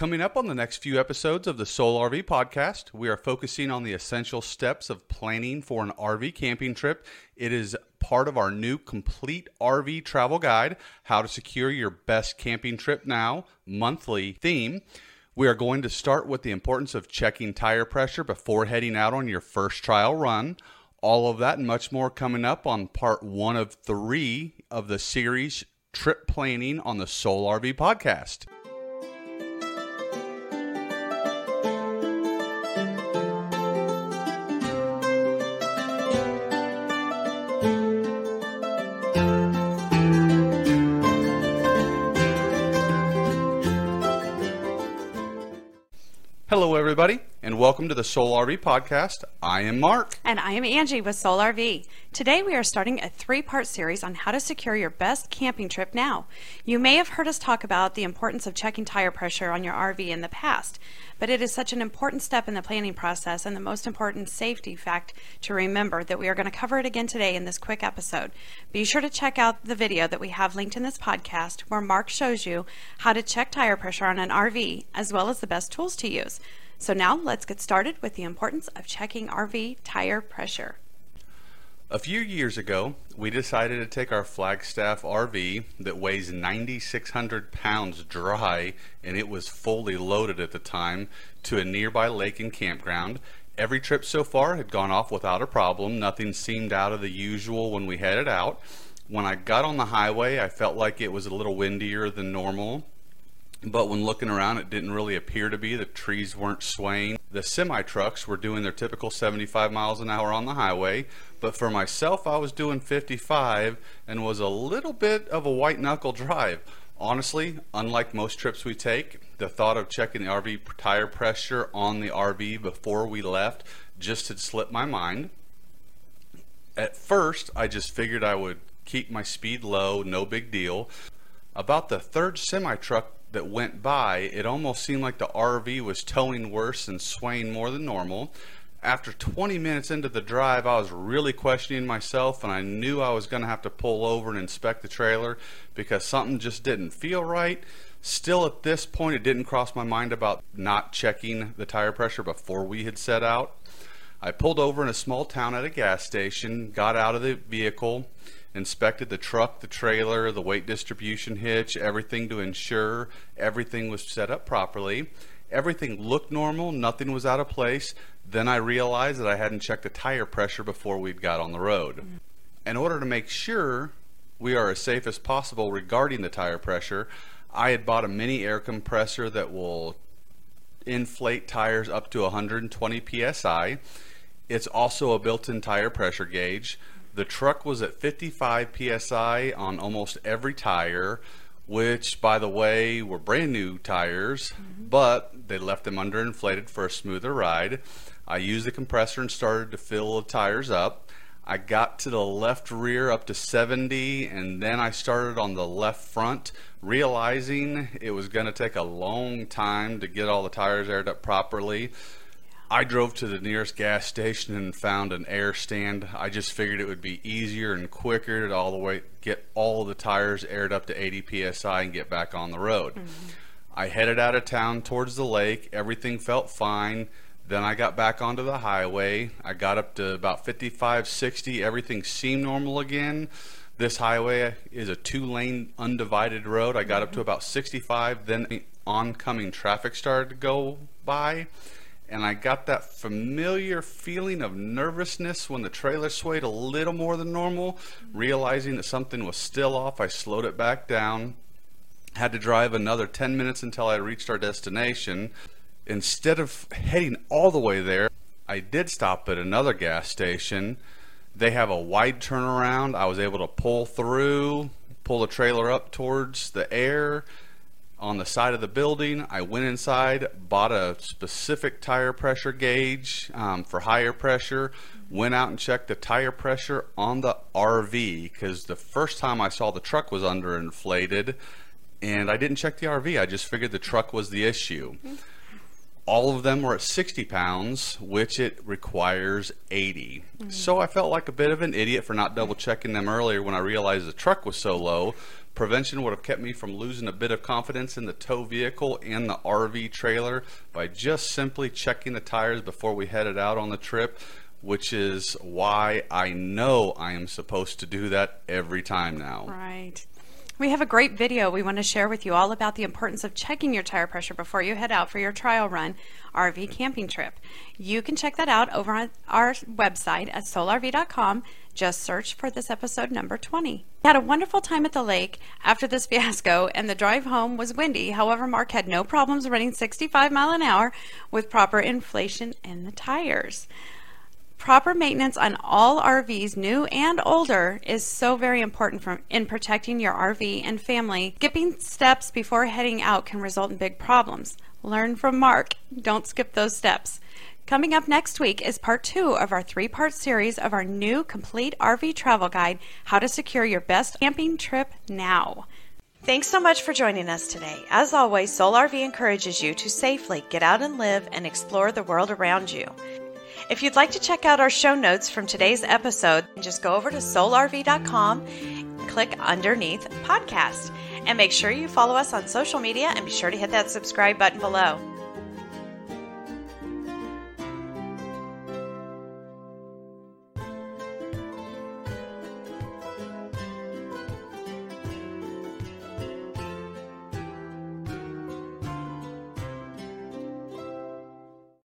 Coming up on the next few episodes of the Soul RV podcast, we are focusing on the essential steps of planning for an RV camping trip. It is part of our new complete RV travel guide, How to Secure Your Best Camping Trip Now monthly theme. We are going to start with the importance of checking tire pressure before heading out on your first trial run. All of that and much more coming up on part one of three of the series Trip Planning on the Soul RV podcast. Everybody, and welcome to the Soul RV podcast. I am Mark. And I am Angie with Soul RV. Today we are starting a three part series on how to secure your best camping trip now. You may have heard us talk about the importance of checking tire pressure on your RV in the past, but it is such an important step in the planning process and the most important safety fact to remember that we are going to cover it again today in this quick episode. Be sure to check out the video that we have linked in this podcast where Mark shows you how to check tire pressure on an RV as well as the best tools to use. So now let's get started with the importance of checking RV tire pressure. A few years ago, we decided to take our Flagstaff RV that weighs 9,600 pounds dry and it was fully loaded at the time to a nearby lake and campground. Every trip so far had gone off without a problem. Nothing seemed out of the usual when we headed out. When I got on the highway, I felt like it was a little windier than normal but when looking around, it didn't really appear to be. The trees weren't swaying. The semi trucks were doing their typical 75 miles an hour on the highway, but for myself, I was doing 55 and was a little bit of a white knuckle drive. Honestly, unlike most trips we take, the thought of checking the RV tire pressure on the RV before we left just had slipped my mind. At first, I just figured I would keep my speed low, no big deal. About the third semi truck that went by, it almost seemed like the RV was towing worse and swaying more than normal. After 20 minutes into the drive, I was really questioning myself, and I knew I was going to have to pull over and inspect the trailer because something just didn't feel right. Still, at this point, it didn't cross my mind about not checking the tire pressure before we had set out. I pulled over in a small town at a gas station, got out of the vehicle, inspected the truck, the trailer, the weight distribution hitch, everything to ensure everything was set up properly. Everything looked normal, nothing was out of place. Then I realized that I hadn't checked the tire pressure before we'd got on the road. In order to make sure we are as safe as possible regarding the tire pressure, I had bought a mini air compressor that will inflate tires up to 120 psi. It's also a built in tire pressure gauge. The truck was at 55 psi on almost every tire, which, by the way, were brand new tires, mm-hmm. but they left them underinflated for a smoother ride. I used the compressor and started to fill the tires up. I got to the left rear up to 70, and then I started on the left front, realizing it was going to take a long time to get all the tires aired up properly. I drove to the nearest gas station and found an air stand. I just figured it would be easier and quicker to all the way get all the tires aired up to 80 psi and get back on the road. Mm-hmm. I headed out of town towards the lake. Everything felt fine. Then I got back onto the highway. I got up to about 55, 60. Everything seemed normal again. This highway is a two lane undivided road. I got up to mm-hmm. about 65. Then oncoming traffic started to go by and I got that familiar feeling of nervousness when the trailer swayed a little more than normal. Realizing that something was still off, I slowed it back down. Had to drive another 10 minutes until I reached our destination. Instead of heading all the way there, I did stop at another gas station. They have a wide turnaround. I was able to pull through, pull the trailer up towards the air on the side of the building. I went inside, bought a specific tire pressure gauge um, for higher pressure, went out and checked the tire pressure on the RV because the first time I saw the truck was underinflated and I didn't check the RV. I just figured the truck was the issue. All of them were at 60 pounds, which it requires 80. Mm-hmm. So I felt like a bit of an idiot for not double checking them earlier when I realized the truck was so low. Prevention would have kept me from losing a bit of confidence in the tow vehicle and the RV trailer by just simply checking the tires before we headed out on the trip, which is why I know I am supposed to do that every time now. Right. We have a great video we want to share with you all about the importance of checking your tire pressure before you head out for your trial run RV camping trip. You can check that out over on our website at solarv.com. Just search for this episode number 20. We had a wonderful time at the lake after this fiasco, and the drive home was windy. However, Mark had no problems running 65 mile an hour with proper inflation in the tires. Proper maintenance on all RVs, new and older, is so very important for, in protecting your RV and family. Skipping steps before heading out can result in big problems. Learn from Mark. Don't skip those steps. Coming up next week is part two of our three part series of our new complete RV travel guide How to Secure Your Best Camping Trip Now. Thanks so much for joining us today. As always, Soul RV encourages you to safely get out and live and explore the world around you. If you'd like to check out our show notes from today's episode, just go over to solarv.com, click underneath podcast, and make sure you follow us on social media and be sure to hit that subscribe button below.